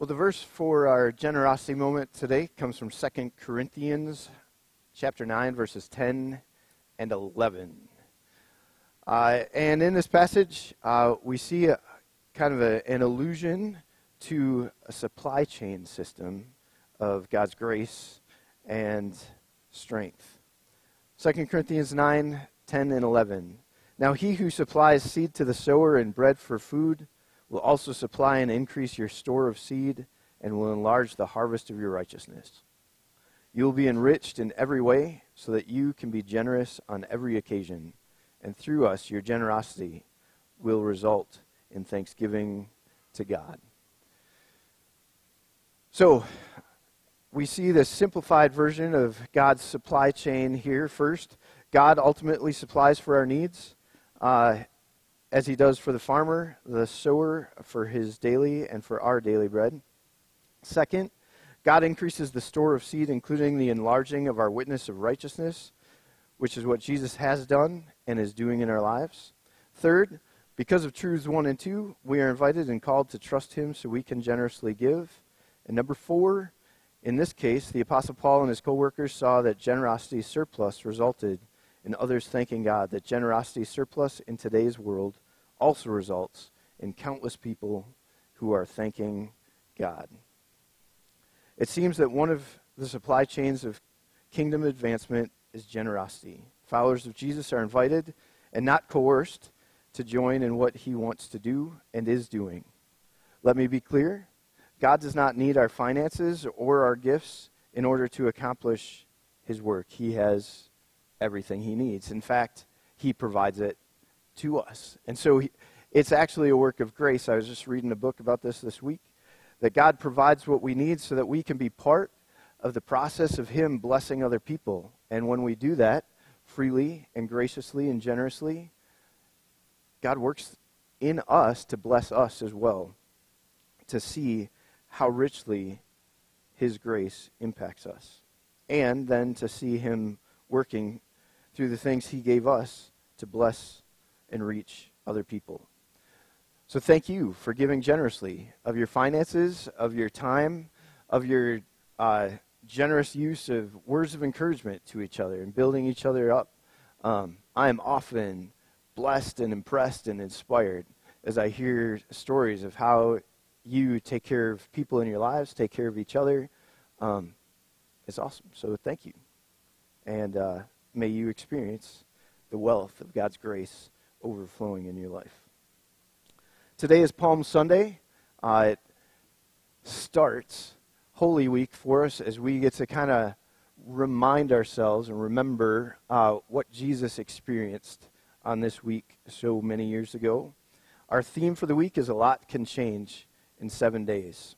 Well, the verse for our generosity moment today comes from 2 Corinthians chapter 9, verses 10 and 11. Uh, and in this passage, uh, we see a, kind of a, an allusion to a supply chain system of God's grace and strength. 2 Corinthians 9, 10, and 11. Now he who supplies seed to the sower and bread for food will also supply and increase your store of seed and will enlarge the harvest of your righteousness. You will be enriched in every way so that you can be generous on every occasion, and through us your generosity will result in thanksgiving to God. So, we see the simplified version of God's supply chain here first. God ultimately supplies for our needs, uh, as he does for the farmer, the sower, for his daily and for our daily bread. Second, God increases the store of seed, including the enlarging of our witness of righteousness, which is what Jesus has done and is doing in our lives. Third, because of truths one and two, we are invited and called to trust him so we can generously give. And number four, in this case, the Apostle Paul and his co workers saw that generosity surplus resulted in others thanking God, that generosity surplus in today's world also results in countless people who are thanking God. It seems that one of the supply chains of kingdom advancement is generosity. Followers of Jesus are invited and not coerced to join in what he wants to do and is doing. Let me be clear God does not need our finances or our gifts in order to accomplish his work. He has everything he needs. In fact, he provides it to us. And so he, it's actually a work of grace. I was just reading a book about this this week that God provides what we need so that we can be part of the process of him blessing other people. And when we do that freely and graciously and generously, God works in us to bless us as well, to see how richly His grace impacts us. And then to see Him working through the things He gave us to bless and reach other people. So thank you for giving generously of your finances, of your time, of your uh, generous use of words of encouragement to each other and building each other up. Um, I am often blessed and impressed and inspired as I hear stories of how you take care of people in your lives, take care of each other. Um, it's awesome. So thank you. And uh, may you experience the wealth of God's grace overflowing in your life. Today is Palm Sunday. Uh, it starts Holy Week for us as we get to kind of remind ourselves and remember uh, what Jesus experienced on this week so many years ago. Our theme for the week is A Lot Can Change in seven days.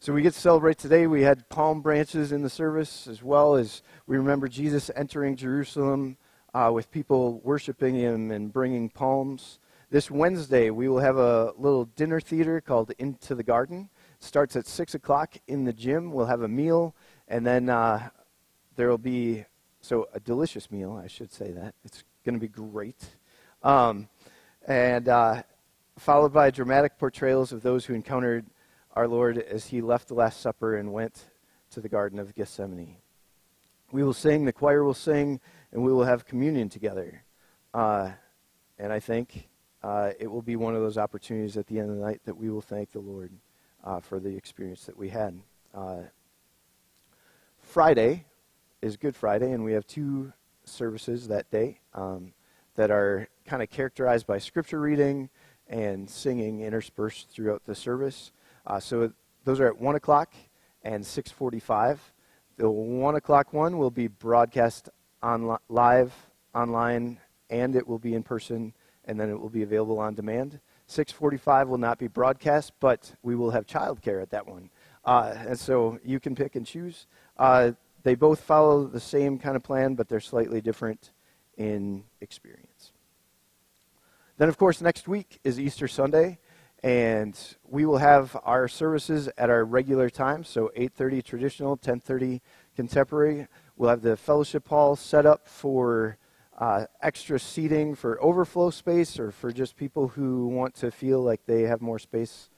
So we get to celebrate today. We had palm branches in the service as well as we remember Jesus entering Jerusalem uh, with people worshiping him and bringing palms. This Wednesday, we will have a little dinner theater called Into the Garden. It starts at 6 o'clock in the gym. We'll have a meal, and then uh, there will be, so a delicious meal, I should say that. It's going to be great. Um, and uh, followed by dramatic portrayals of those who encountered our Lord as he left the Last Supper and went to the Garden of Gethsemane. We will sing, the choir will sing, and we will have communion together. Uh, and I think uh, it will be one of those opportunities at the end of the night that we will thank the Lord uh, for the experience that we had. Uh, Friday is Good Friday, and we have two services that day um, that are kind of characterized by scripture reading and singing interspersed throughout the service. Uh, so those are at 1 o'clock and 6.45. The 1 o'clock one will be broadcast on live, online, and it will be in person, and then it will be available on demand. 6.45 will not be broadcast, but we will have childcare at that one. Uh, and so you can pick and choose. Uh, they both follow the same kind of plan, but they're slightly different in experience. Then, of course, next week is Easter Sunday, and we will have our services at our regular time, so 8:30 traditional, 10:30 contemporary. We'll have the fellowship hall set up for uh, extra seating for overflow space or for just people who want to feel like they have more space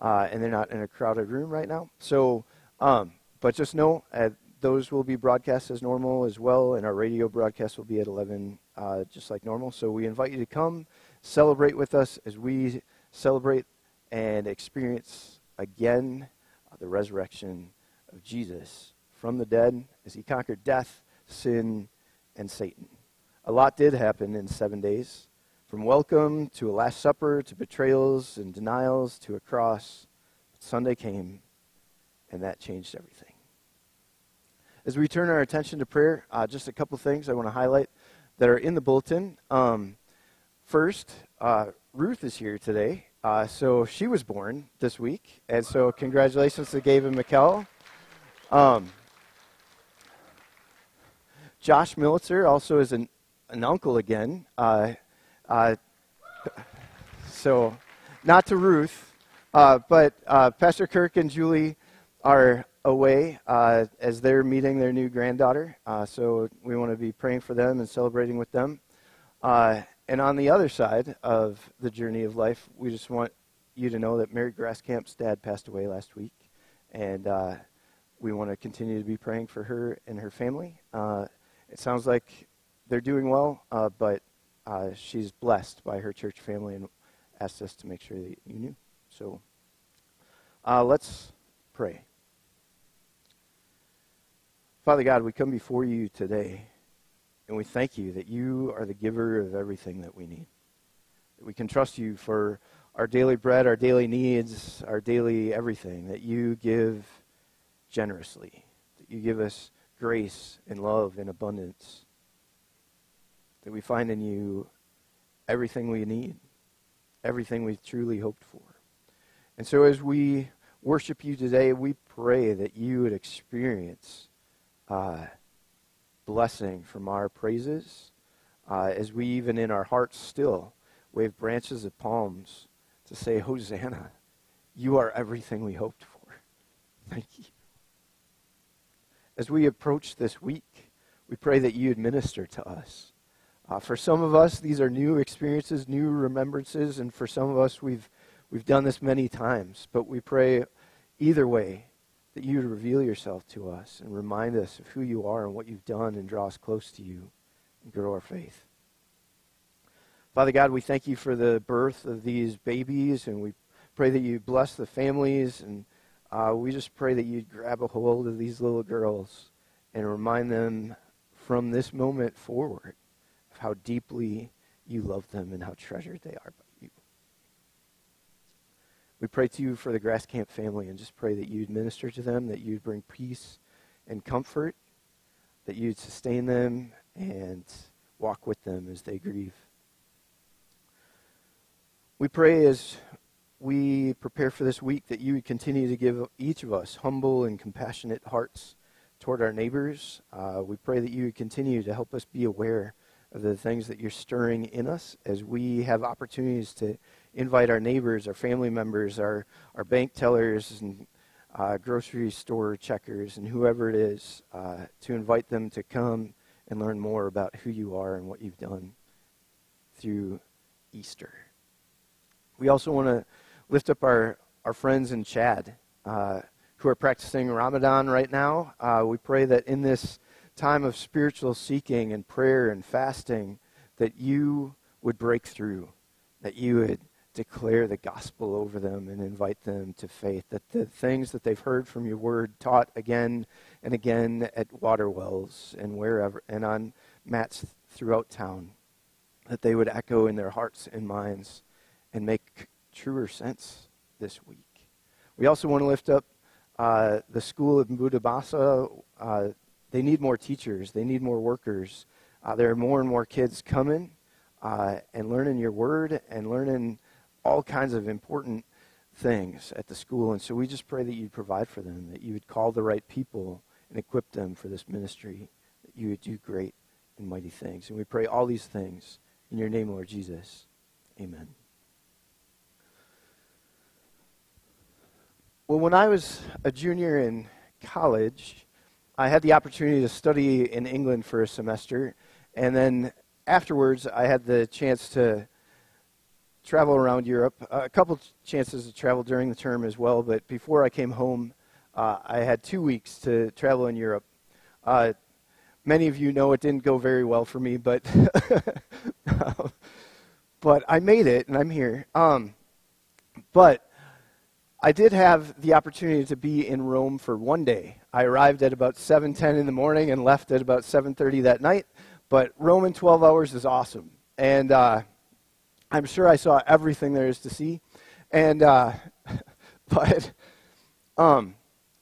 uh, and they're not in a crowded room right now. So, um, but just know uh, those will be broadcast as normal as well, and our radio broadcast will be at 11, uh, just like normal. So we invite you to come celebrate with us as we celebrate and experience again uh, the resurrection of Jesus from the dead as he conquered death, sin, and Satan. A lot did happen in seven days. From welcome to a Last Supper to betrayals and denials to a cross, Sunday came, and that changed everything. As we turn our attention to prayer, uh, just a couple things I want to highlight that are in the bulletin. Um, first, uh, Ruth is here today. Uh, so she was born this week, and so congratulations to Gabe and Mikkel. Um, Josh Militzer also is an, an uncle again. Uh, uh, so, not to Ruth, uh, but uh, Pastor Kirk and Julie are away as they're meeting their new granddaughter. So, we want to be praying for them and celebrating with them. Uh, and on the other side of the journey of life, we just want you to know that Mary Grasscamp's dad passed away last week. And we want to continue to be praying for her and her family. it sounds like they're doing well, but uh, she's blessed by her church family and asked us to make sure that you knew. So uh, let's pray. Father God, we come before you today and we thank you that you are the giver of everything that we need. That we can trust you for our daily bread, our daily needs, our daily everything, that you give generously, that you give us grace and love and abundance that we find in you everything we need, everything we truly hoped for. And so as we worship you today, we pray that you would experience uh, blessing from our praises, uh, as we even in our hearts still wave branches of palms to say, Hosanna, you are everything we hoped for. Thank you. As we approach this week, we pray that you administer to us. Uh, for some of us, these are new experiences, new remembrances, and for some of us, we've, we've done this many times. But we pray either way that you would reveal yourself to us and remind us of who you are and what you've done and draw us close to you and grow our faith. Father God, we thank you for the birth of these babies, and we pray that you bless the families, and uh, we just pray that you'd grab a hold of these little girls and remind them from this moment forward of how deeply you love them and how treasured they are. We pray to you for the Grass Camp family and just pray that you'd minister to them, that you'd bring peace and comfort, that you'd sustain them and walk with them as they grieve. We pray as we prepare for this week that you would continue to give each of us humble and compassionate hearts toward our neighbors. Uh, we pray that you would continue to help us be aware of the things that you're stirring in us as we have opportunities to invite our neighbors, our family members, our, our bank tellers, and uh, grocery store checkers, and whoever it is, uh, to invite them to come and learn more about who you are and what you've done through Easter. We also want to lift up our, our friends in Chad uh, who are practicing Ramadan right now. Uh, we pray that in this time of spiritual seeking and prayer and fasting, that you would break through, that you would declare the gospel over them and invite them to faith, that the things that they've heard from your word taught again and again at water wells and wherever, and on mats throughout town, that they would echo in their hearts and minds and make truer sense this week. We also want to lift up uh, the school of Budabasa. Uh, they need more teachers, they need more workers. Uh, there are more and more kids coming uh, and learning your word and learning all kinds of important things at the school. And so we just pray that you'd provide for them, that you would call the right people and equip them for this ministry, that you would do great and mighty things. And we pray all these things in your name, Lord Jesus. Amen. Well, when I was a junior in college, I had the opportunity to study in England for a semester, and then afterwards, I had the chance to travel around Europe. Uh, a couple chances to travel during the term as well, but before I came home, uh, I had two weeks to travel in Europe. Uh, many of you know it didn't go very well for me, but but I made it and I'm here. Um, but I did have the opportunity to be in Rome for one day. I arrived at about 7:10 in the morning and left at about 7:30 that night. But Rome in 12 hours is awesome, and uh, I'm sure I saw everything there is to see. And uh, but um,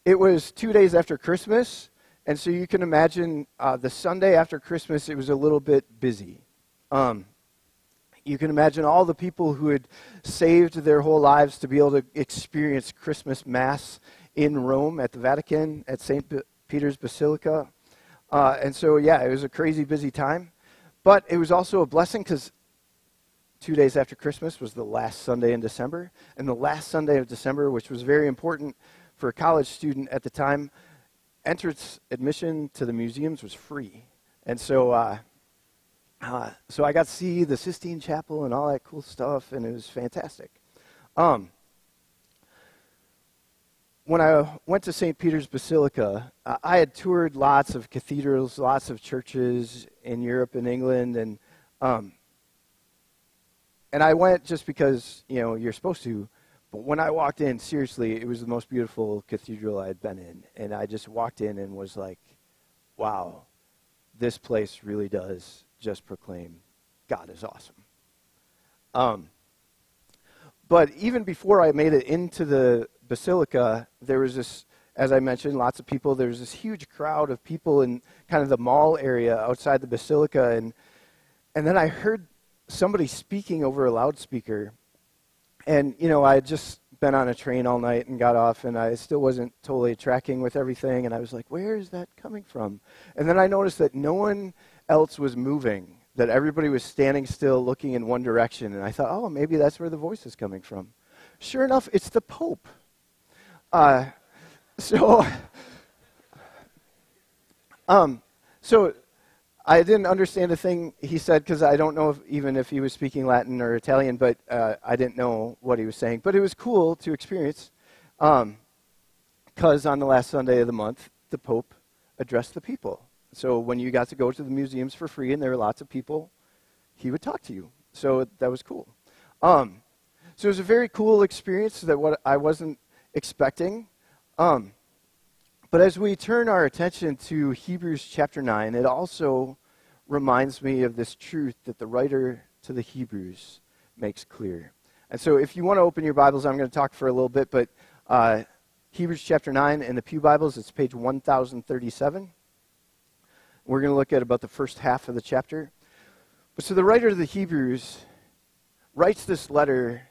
it was two days after Christmas, and so you can imagine uh, the Sunday after Christmas, it was a little bit busy. Um, you can imagine all the people who had saved their whole lives to be able to experience Christmas Mass in Rome at the Vatican, at St. Peter's Basilica. Uh, and so, yeah, it was a crazy busy time. But it was also a blessing because two days after Christmas was the last Sunday in December. And the last Sunday of December, which was very important for a college student at the time, entrance admission to the museums was free. And so, uh, uh, so I got to see the Sistine Chapel and all that cool stuff, and it was fantastic. Um, when I went to St. Peter's Basilica, uh, I had toured lots of cathedrals, lots of churches in Europe and England, and um, and I went just because you know you're supposed to. But when I walked in, seriously, it was the most beautiful cathedral I had been in. And I just walked in and was like, wow, this place really does just proclaim God is awesome. Um, but even before I made it into the basilica, there was this, as I mentioned, lots of people. There was this huge crowd of people in kind of the mall area outside the basilica. And, and then I heard somebody speaking over a loudspeaker and, you know, I had just been on a train all night and got off, and I still wasn't totally tracking with everything. And I was like, where is that coming from? And then I noticed that no one else was moving, that everybody was standing still looking in one direction. And I thought, oh, maybe that's where the voice is coming from. Sure enough, it's the Pope. Uh, so, um, so I didn't understand a thing he said because I don't know if, even if he was speaking Latin or Italian, but uh, I didn't know what he was saying. But it was cool to experience because um, on the last Sunday of the month, the Pope addressed the people. So when you got to go to the museums for free and there were lots of people, he would talk to you. So that was cool. Um, so it was a very cool experience that what I wasn't expecting. Um, but as we turn our attention to Hebrews chapter 9, it also reminds me of this truth that the writer to the Hebrews makes clear. And so if you want to open your Bibles, I'm going to talk for a little bit, but uh, Hebrews chapter 9 in the Pew Bibles, it's page 1037. We're going to look at about the first half of the chapter. But so the writer of the Hebrews writes this letter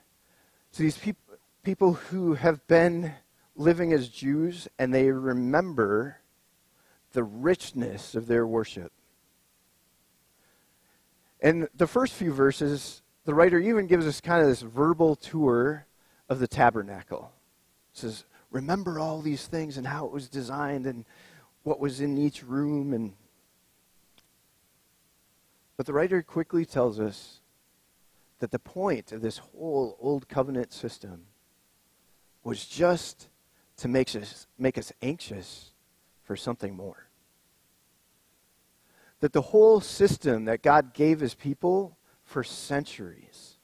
to these peop- people who have been living as Jews and they remember the richness of their worship. In the first few verses, the writer even gives us kind of this verbal tour of the tabernacle. It says, Remember all these things and how it was designed and what was in each room. And But the writer quickly tells us that the point of this whole Old Covenant system was just to make us, make us anxious for something more. That the whole system that God gave his people for centuries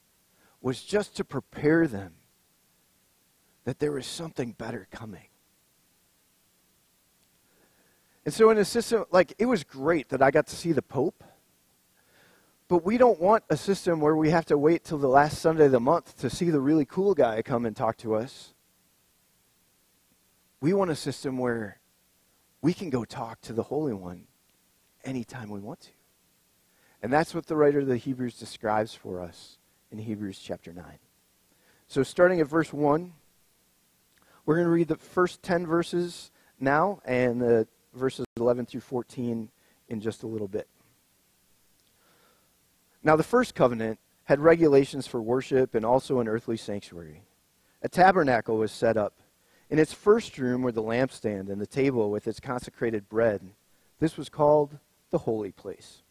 was just to prepare them that there was something better coming. And so, in a system, like, it was great that I got to see the Pope, but we don't want a system where we have to wait till the last Sunday of the month to see the really cool guy come and talk to us. We want a system where we can go talk to the Holy One anytime we want to. And that's what the writer of the Hebrews describes for us in Hebrews chapter 9. So, starting at verse 1, we're going to read the first 10 verses now and the verses 11 through 14 in just a little bit. Now, the first covenant had regulations for worship and also an earthly sanctuary. A tabernacle was set up in its first room were the lampstand and the table with its consecrated bread. This was called the holy place.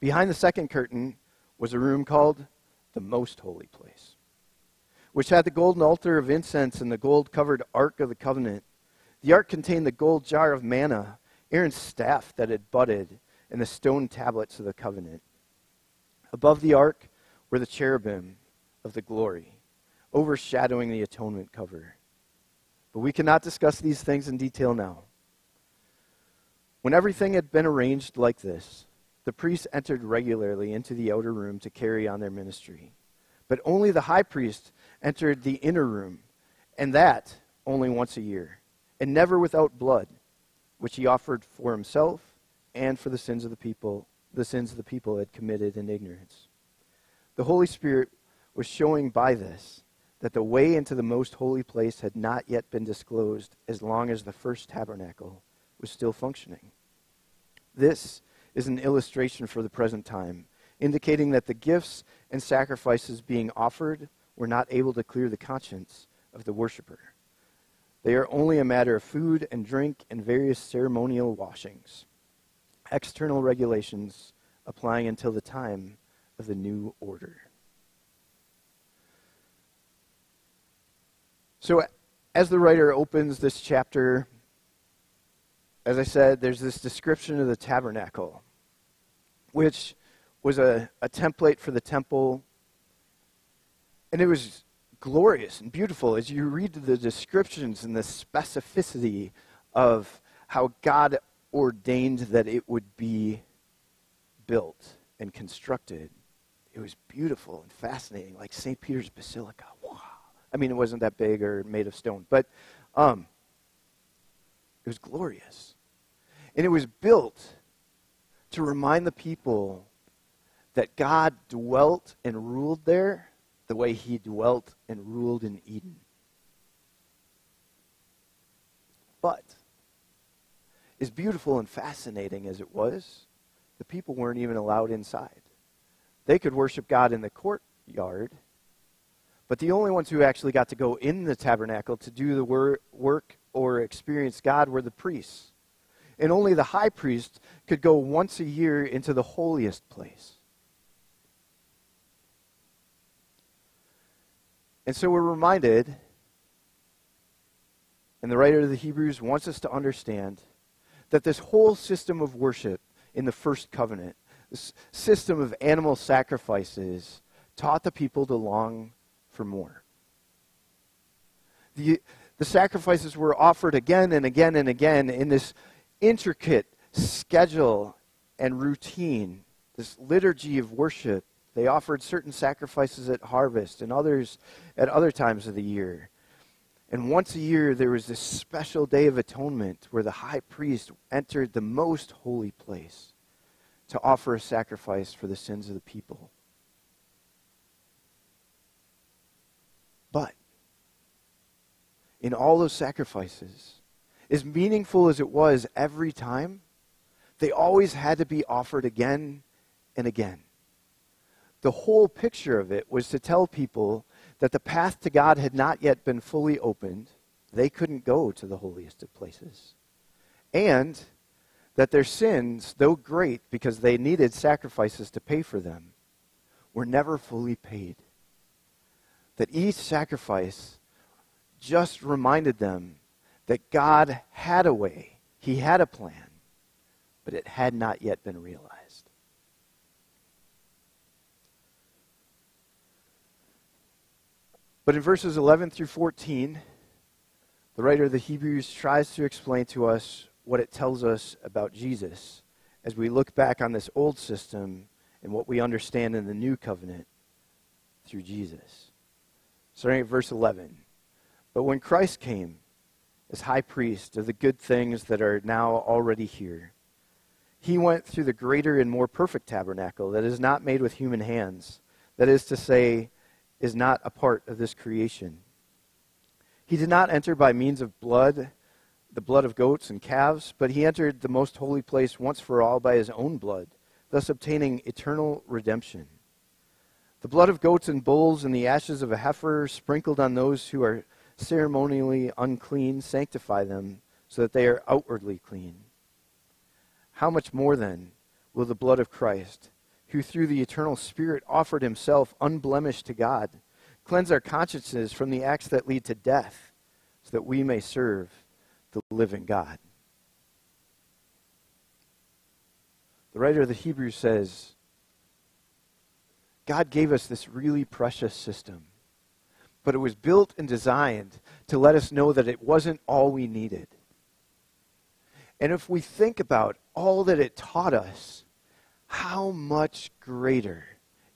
Behind the second curtain was a room called the most holy place, which had the golden altar of incense and the gold covered ark of the covenant. The ark contained the gold jar of manna, Aaron's staff that had budded, and the stone tablets of the covenant. Above the ark were the cherubim of the glory, overshadowing the atonement cover. But we cannot discuss these things in detail now. When everything had been arranged like this, the priests entered regularly into the outer room to carry on their ministry. But only the high priest entered the inner room, and that only once a year, and never without blood, which he offered for himself and for the sins of the people, the sins of the people had committed in ignorance. The Holy Spirit was showing by this that the way into the most holy place had not yet been disclosed as long as the first tabernacle was still functioning. This is an illustration for the present time, indicating that the gifts and sacrifices being offered were not able to clear the conscience of the worshiper. They are only a matter of food and drink and various ceremonial washings, external regulations applying until the time of the new order. So, as the writer opens this chapter, as I said, there's this description of the tabernacle which was a, a template for the temple. And it was glorious and beautiful as you read the descriptions and the specificity of how God ordained that it would be built and constructed. It was beautiful and fascinating, like St. Peter's Basilica. I mean, it wasn't that big or made of stone, but um, it was glorious. And it was built to remind the people that God dwelt and ruled there the way he dwelt and ruled in Eden. But, as beautiful and fascinating as it was, the people weren't even allowed inside. They could worship God in the courtyard, but the only ones who actually got to go in the tabernacle to do the wor- work or experience God were the priests and only the high priest could go once a year into the holiest place. And so we're reminded, and the writer of the Hebrews wants us to understand, that this whole system of worship in the first covenant, this system of animal sacrifices, taught the people to long for more. The, the sacrifices were offered again and again and again in this intricate schedule and routine, this liturgy of worship. They offered certain sacrifices at harvest and others at other times of the year. And once a year, there was this special day of atonement where the high priest entered the most holy place to offer a sacrifice for the sins of the people. But in all those sacrifices, as meaningful as it was every time, they always had to be offered again and again. The whole picture of it was to tell people that the path to God had not yet been fully opened. They couldn't go to the holiest of places. And that their sins, though great because they needed sacrifices to pay for them, were never fully paid. That each sacrifice just reminded them that God had a way, He had a plan, but it had not yet been realized. But in verses 11 through 14, the writer of the Hebrews tries to explain to us what it tells us about Jesus as we look back on this old system and what we understand in the new covenant through Jesus. Starting at verse 11. But when Christ came, as high priest of the good things that are now already here. He went through the greater and more perfect tabernacle that is not made with human hands, that is to say, is not a part of this creation. He did not enter by means of blood, the blood of goats and calves, but he entered the most holy place once for all by his own blood, thus obtaining eternal redemption. The blood of goats and bulls and the ashes of a heifer sprinkled on those who are ceremonially unclean, sanctify them so that they are outwardly clean. How much more then will the blood of Christ, who through the eternal Spirit offered himself unblemished to God. Cleanse our consciences from the acts that lead to death, so that we may serve the living God. The writer of the Hebrews says, God gave us this really precious system, but it was built and designed to let us know that it wasn't all we needed. And if we think about all that it taught us, how much greater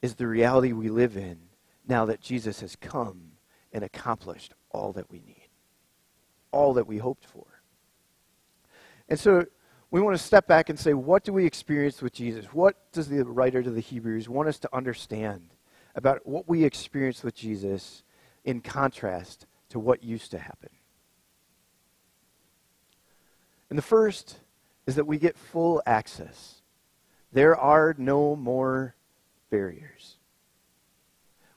is the reality we live in now that Jesus has come and accomplished all that we need, all that we hoped for. And so we want to step back and say, what do we experience with Jesus? What does the writer to the Hebrews want us to understand about what we experience with Jesus in contrast to what used to happen? And the first is that we get full access there are no more barriers.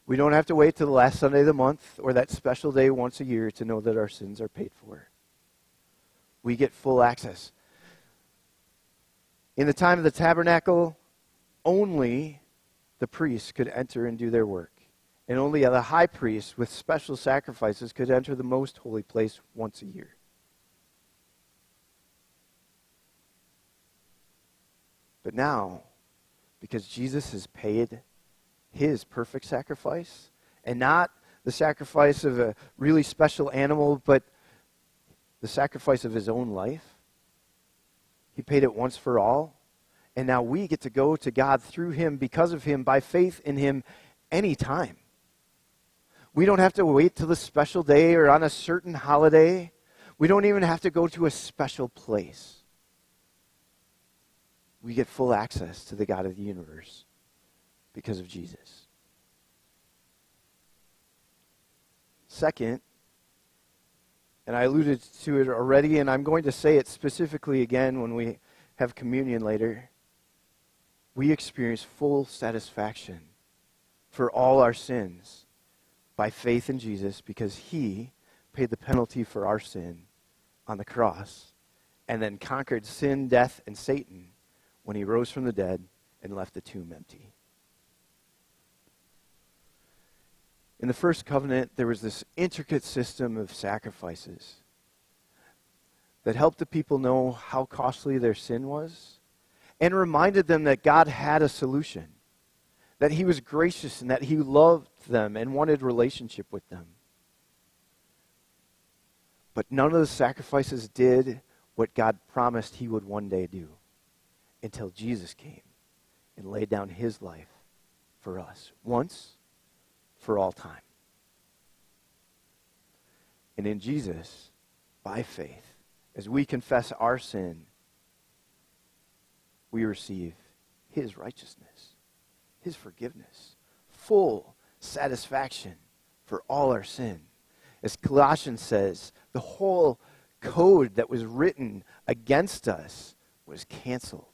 We don't have to wait till the last Sunday of the month or that special day once a year to know that our sins are paid for. We get full access. In the time of the tabernacle, only the priests could enter and do their work. And only the high priest with special sacrifices could enter the most holy place once a year. But now, because Jesus has paid his perfect sacrifice, and not the sacrifice of a really special animal, but the sacrifice of his own life, he paid it once for all. And now we get to go to God through him, because of him, by faith in him, anytime. We don't have to wait till a special day or on a certain holiday. We don't even have to go to a special place we get full access to the God of the universe because of Jesus. Second, and I alluded to it already, and I'm going to say it specifically again when we have communion later. We experience full satisfaction for all our sins by faith in Jesus because he paid the penalty for our sin on the cross and then conquered sin, death, and Satan when he rose from the dead and left the tomb empty. In the first covenant, there was this intricate system of sacrifices that helped the people know how costly their sin was and reminded them that God had a solution, that He was gracious and that He loved them and wanted relationship with them. But none of the sacrifices did what God promised He would one day do until Jesus came and laid down his life for us once for all time. And in Jesus, by faith, as we confess our sin, we receive his righteousness, his forgiveness, full satisfaction for all our sin. As Colossians says, the whole code that was written against us was canceled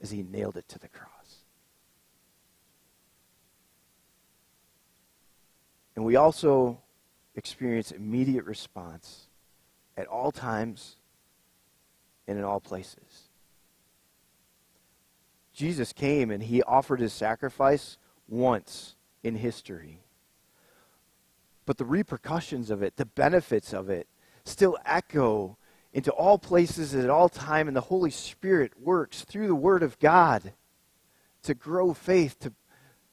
as he nailed it to the cross. And we also experience immediate response at all times and in all places. Jesus came and he offered his sacrifice once in history. But the repercussions of it, the benefits of it, still echo into all places at all time, and the Holy Spirit works through the Word of God to grow faith, to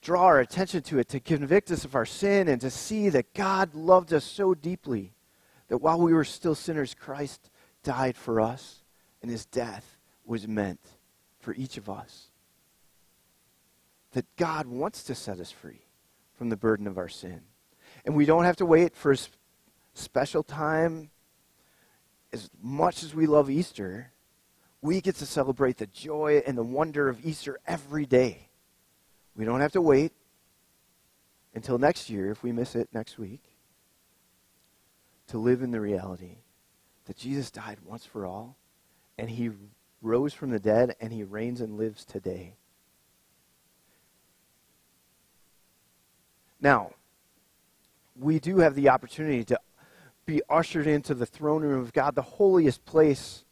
draw our attention to it, to convict us of our sin, and to see that God loved us so deeply that while we were still sinners, Christ died for us, and his death was meant for each of us. That God wants to set us free from the burden of our sin. And we don't have to wait for a special time as much as we love Easter, we get to celebrate the joy and the wonder of Easter every day. We don't have to wait until next year, if we miss it next week, to live in the reality that Jesus died once for all, and he rose from the dead, and he reigns and lives today. Now, we do have the opportunity to be ushered into the throne room of God, the holiest place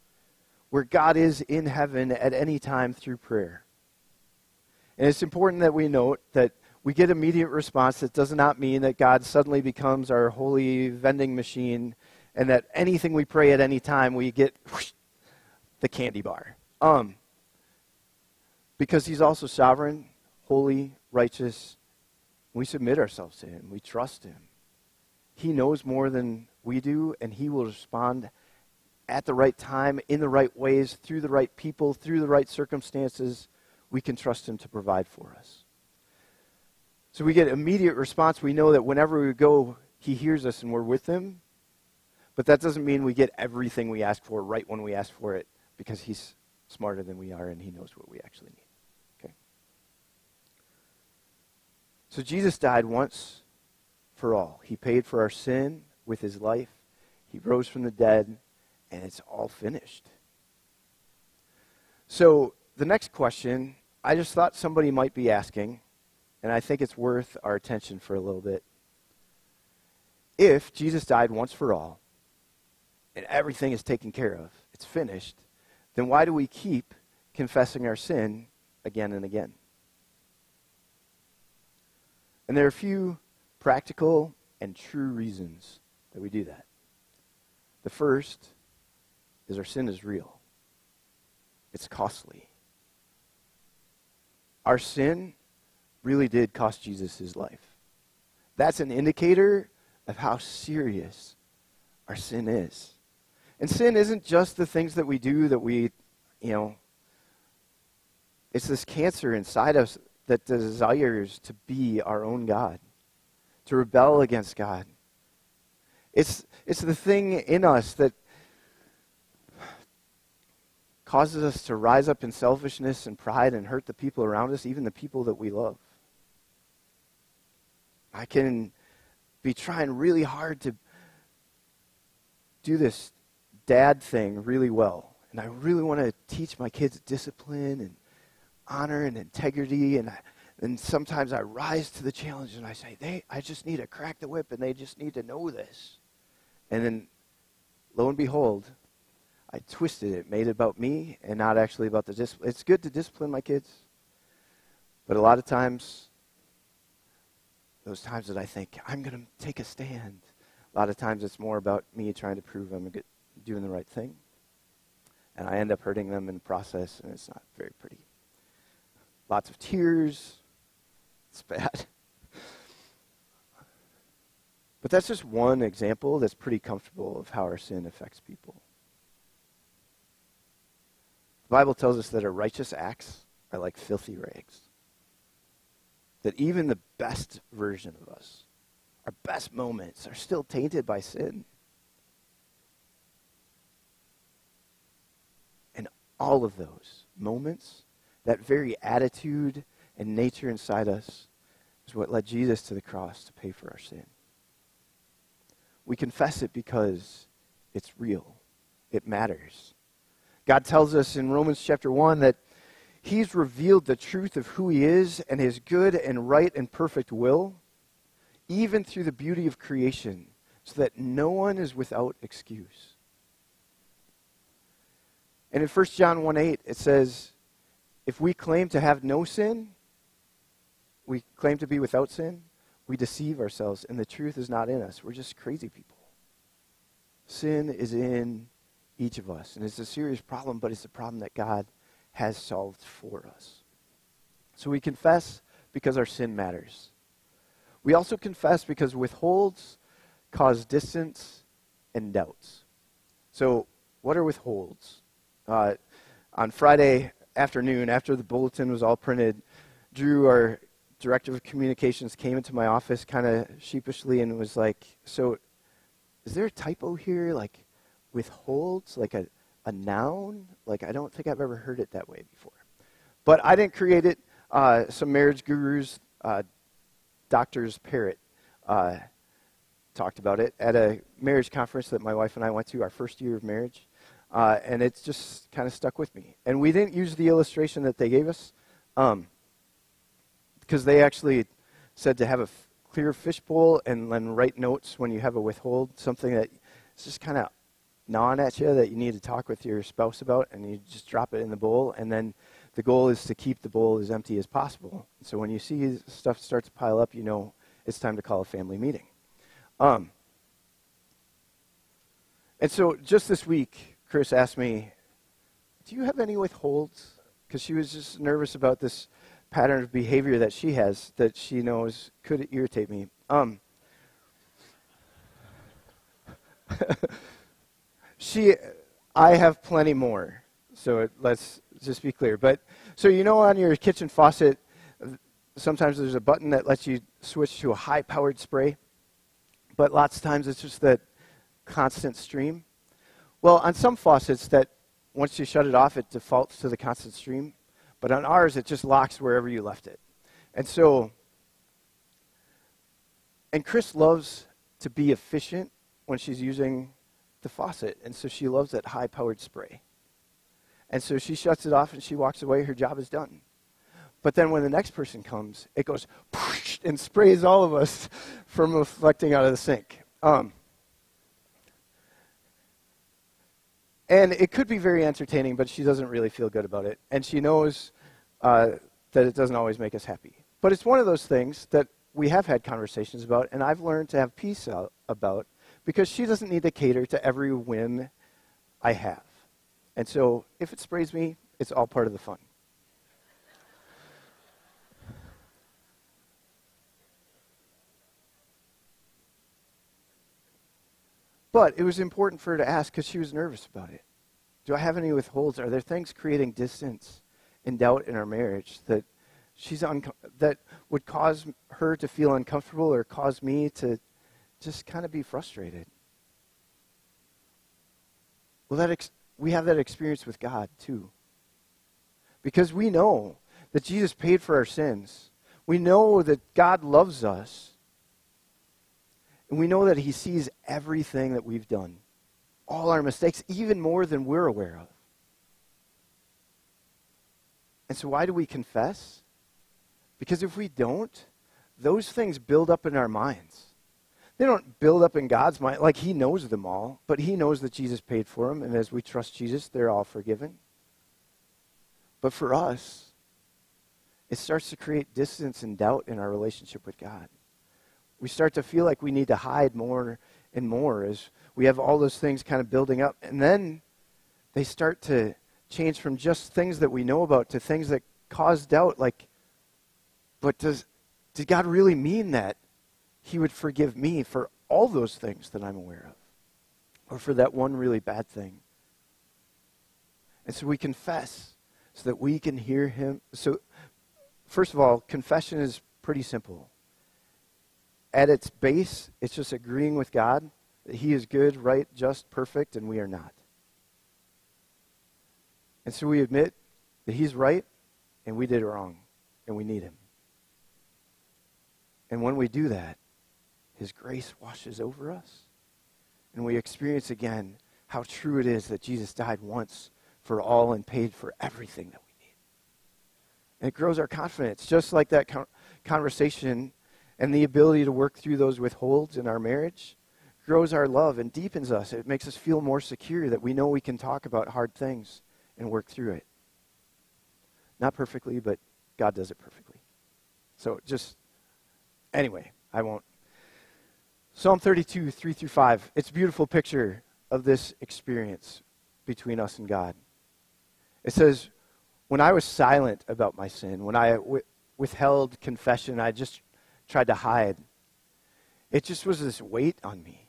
where God is in heaven at any time through prayer. And it's important that we note that we get immediate response. That does not mean that God suddenly becomes our holy vending machine and that anything we pray at any time, we get whoosh, the candy bar. Um, because He's also sovereign, holy, righteous. We submit ourselves to Him, we trust Him. He knows more than we do, and He will respond at the right time, in the right ways, through the right people, through the right circumstances. We can trust Him to provide for us. So we get immediate response. We know that whenever we go, He hears us and we're with Him. But that doesn't mean we get everything we ask for right when we ask for it because He's smarter than we are and He knows what we actually need. So Jesus died once for all. He paid for our sin with His life, He rose from the dead, and it's all finished. So the next question I just thought somebody might be asking, and I think it's worth our attention for a little bit. If Jesus died once for all, and everything is taken care of, it's finished, then why do we keep confessing our sin again and again? And there are a few practical and true reasons that we do that. The first is our sin is real, it's costly. Our sin really did cost Jesus his life. That's an indicator of how serious our sin is. And sin isn't just the things that we do that we, you know, it's this cancer inside us that desires to be our own God, to rebel against God. It's, it's the thing in us that causes us to rise up in selfishness and pride and hurt the people around us, even the people that we love. I can be trying really hard to do this dad thing really well. And I really want to teach my kids discipline and honor and integrity. And, I, and sometimes I rise to the challenge and I say, they, I just need to crack the whip and they just need to know this. And then, lo and behold, I twisted it, made it about me and not actually about the discipline. It's good to discipline my kids. But a lot of times, those times that I think, I'm going to take a stand, a lot of times it's more about me trying to prove I'm good, doing the right thing. And I end up hurting them in the process, and it's not very pretty. Lots of tears. It's bad. But that's just one example that's pretty comfortable of how our sin affects people. The Bible tells us that our righteous acts are like filthy rags. That even the best version of us, our best moments, are still tainted by sin. And all of those moments, that very attitude and nature inside us, is what led Jesus to the cross to pay for our sin. We confess it because it's real, it matters. God tells us in Romans chapter 1 that He's revealed the truth of who He is and His good and right and perfect will, even through the beauty of creation, so that no one is without excuse. And in 1 John 1 8, it says, If we claim to have no sin, we claim to be without sin, we deceive ourselves, and the truth is not in us. We're just crazy people. Sin is in each of us, and it's a serious problem, but it's a problem that God has solved for us. So we confess because our sin matters. We also confess because withholds cause distance and doubts. So, what are withholds? Uh, on Friday afternoon, after the bulletin was all printed, Drew, our director of communications, came into my office kind of sheepishly and was like, So, is there a typo here? Like, withholds? Like a, a noun? Like, I don't think I've ever heard it that way before. But I didn't create it. Uh, some marriage gurus, uh, Doctors Parrott, uh, talked about it at a marriage conference that my wife and I went to our first year of marriage. Uh, and it's just kind of stuck with me. And we didn't use the illustration that they gave us um, because they actually said to have a f- clear fishbowl and then write notes when you have a withhold, something that is just kind of gnawing at you that you need to talk with your spouse about, and you just drop it in the bowl. And then the goal is to keep the bowl as empty as possible. So when you see stuff start to pile up, you know it's time to call a family meeting. Um, and so just this week, Chris asked me, Do you have any withholds? Because she was just nervous about this pattern of behavior that she has that she knows could irritate me. Um, she, I have plenty more. So it, let's just be clear. But so you know, on your kitchen faucet, sometimes there's a button that lets you switch to a high-powered spray, but lots of times it's just that constant stream. Well, on some faucets, that once you shut it off, it defaults to the constant stream. But on ours, it just locks wherever you left it. And so, and Chris loves to be efficient when she's using the faucet. And so she loves that high powered spray. And so she shuts it off and she walks away. Her job is done. But then when the next person comes, it goes and sprays all of us from reflecting out of the sink. Um, and it could be very entertaining, but she doesn't really feel good about it. And she knows uh, that it doesn't always make us happy. But it's one of those things that we have had conversations about, and I've learned to have peace about because she doesn't need to cater to every whim I have. And so if it sprays me, it's all part of the fun. But it was important for her to ask because she was nervous about it. Do I have any withholds? Are there things creating distance and doubt in our marriage that she's un- that would cause her to feel uncomfortable or cause me to just kind of be frustrated. Well, that ex- we have that experience with God too. Because we know that Jesus paid for our sins. We know that God loves us. And we know that He sees everything that we've done, all our mistakes, even more than we're aware of. And so, why do we confess? Because if we don't, those things build up in our minds. They don't build up in God's mind. Like He knows them all, but He knows that Jesus paid for them. And as we trust Jesus, they're all forgiven. But for us, it starts to create distance and doubt in our relationship with God. We start to feel like we need to hide more and more as we have all those things kind of building up. And then they start to change from just things that we know about to things that cause doubt. Like, but does, did God really mean that? he would forgive me for all those things that I'm aware of, or for that one really bad thing. And so we confess so that we can hear him. So, first of all, confession is pretty simple. At its base, it's just agreeing with God that he is good, right, just, perfect, and we are not. And so we admit that he's right and we did wrong and we need him. And when we do that, his grace washes over us. And we experience again how true it is that Jesus died once for all and paid for everything that we need. And it grows our confidence, just like that conversation and the ability to work through those withholds in our marriage grows our love and deepens us. It makes us feel more secure that we know we can talk about hard things and work through it. Not perfectly, but God does it perfectly. So just, anyway, I won't Psalm 32, 3 through 5. It's a beautiful picture of this experience between us and God. It says, When I was silent about my sin, when I withheld confession, I just tried to hide, it just was this weight on me.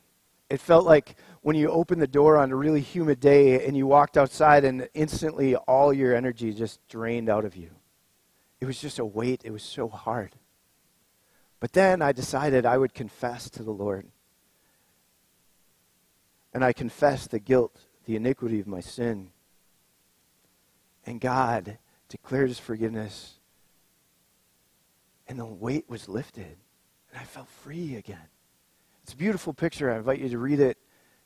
It felt like when you opened the door on a really humid day and you walked outside and instantly all your energy just drained out of you. It was just a weight. It was so hard. But then I decided I would confess to the Lord. And I confessed the guilt, the iniquity of my sin. And God declared his forgiveness. And the weight was lifted. And I felt free again. It's a beautiful picture. I invite you to read it.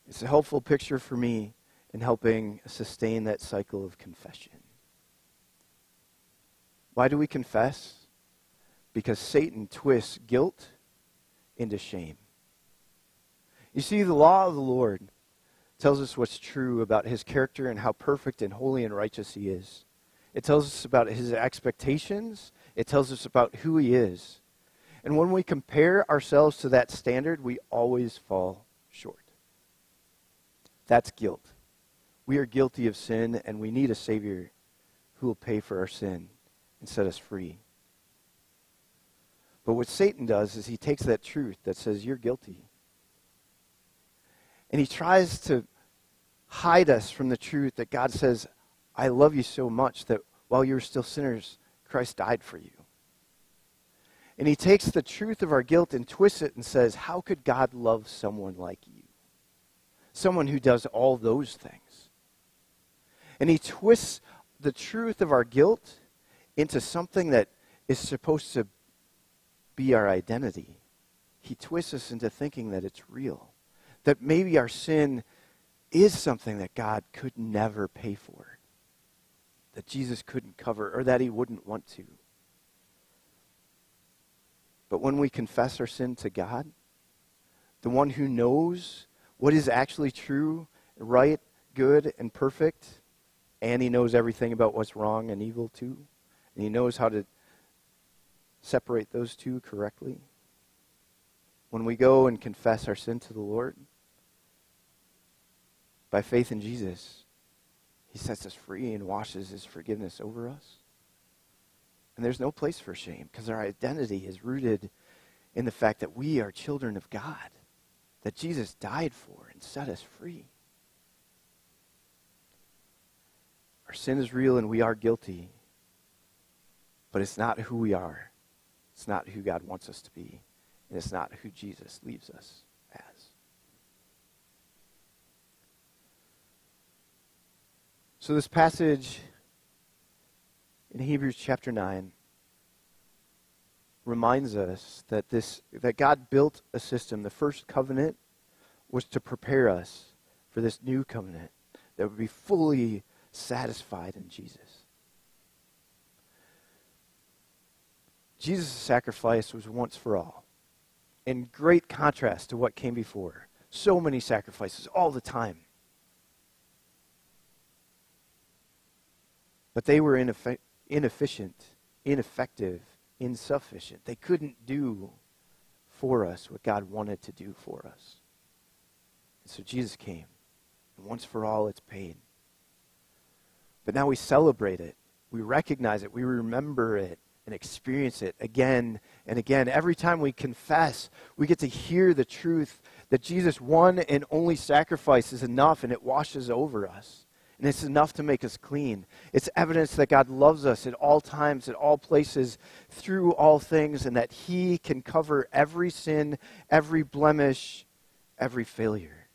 It's a helpful picture for me in helping sustain that cycle of confession. Why do we confess? because Satan twists guilt into shame. You see, the law of the Lord tells us what's true about his character and how perfect and holy and righteous he is. It tells us about his expectations. It tells us about who he is. And when we compare ourselves to that standard, we always fall short. That's guilt. We are guilty of sin, and we need a Savior who will pay for our sin and set us free. But what Satan does is he takes that truth that says you're guilty, and he tries to hide us from the truth that God says, I love you so much that while you were still sinners, Christ died for you. And he takes the truth of our guilt and twists it and says, How could God love someone like you? Someone who does all those things. And he twists the truth of our guilt into something that is supposed to be our identity. He twists us into thinking that it's real, that maybe our sin is something that God could never pay for, that Jesus couldn't cover, or that he wouldn't want to. But when we confess our sin to God, the one who knows what is actually true, right, good, and perfect, and he knows everything about what's wrong and evil too, and he knows how to separate those two correctly. When we go and confess our sin to the Lord, by faith in Jesus, he sets us free and washes his forgiveness over us. And there's no place for shame because our identity is rooted in the fact that we are children of God, that Jesus died for and set us free. Our sin is real and we are guilty, but it's not who we are. It's not who God wants us to be, and it's not who Jesus leaves us as. So, this passage in Hebrews chapter 9 reminds us that this that God built a system. The first covenant was to prepare us for this new covenant that would be fully satisfied in Jesus. Jesus' sacrifice was once for all, in great contrast to what came before. So many sacrifices all the time. But they were ineffe- inefficient, ineffective, insufficient. They couldn't do for us what God wanted to do for us. And so Jesus came, and once for all, it's paid. But now we celebrate it, we recognize it, we remember it, and experience it again and again. Every time we confess, we get to hear the truth that Jesus' one and only sacrifice is enough and it washes over us. And it's enough to make us clean. It's evidence that God loves us at all times, at all places, through all things, and that He can cover every sin, every blemish, every failure.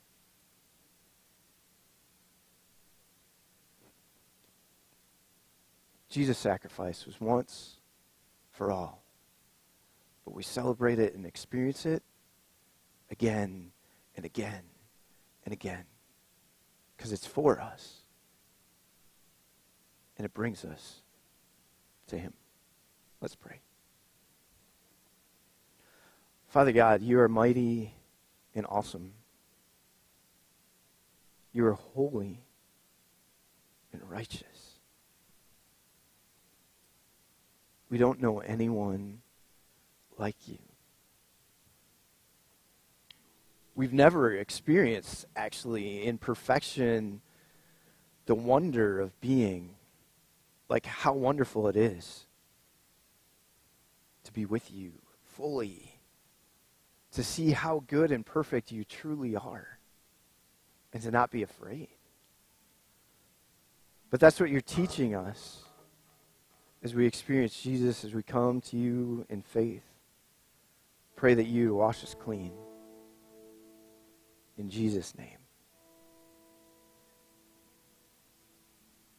Jesus' sacrifice was once for all. But we celebrate it and experience it again and again and again because it's for us and it brings us to Him. Let's pray. Father God, you are mighty and awesome. You are holy and righteous. We don't know anyone like you. We've never experienced, actually, in perfection, the wonder of being like how wonderful it is to be with you fully, to see how good and perfect you truly are, and to not be afraid. But that's what you're teaching us as we experience Jesus, as we come to you in faith. Pray that you wash us clean. In Jesus' name.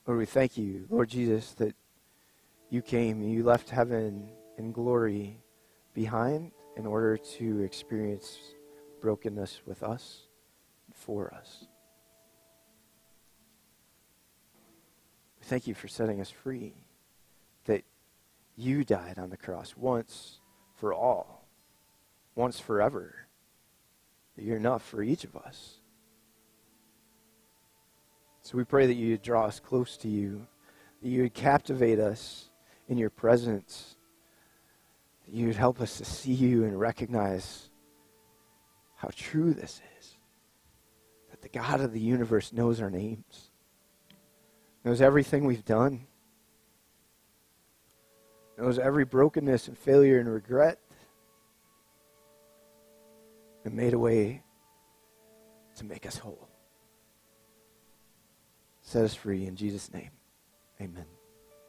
Lord, we thank you, Lord Jesus, that you came and you left heaven and glory behind in order to experience brokenness with us for us. We thank you for setting us free that you died on the cross once for all, once forever. That you're enough for each of us. So we pray that you would draw us close to you, that you would captivate us in your presence, that you would help us to see you and recognize how true this is. That the God of the universe knows our names, knows everything we've done, knows every brokenness and failure and regret, and made a way to make us whole. Set us free in Jesus' name. Amen.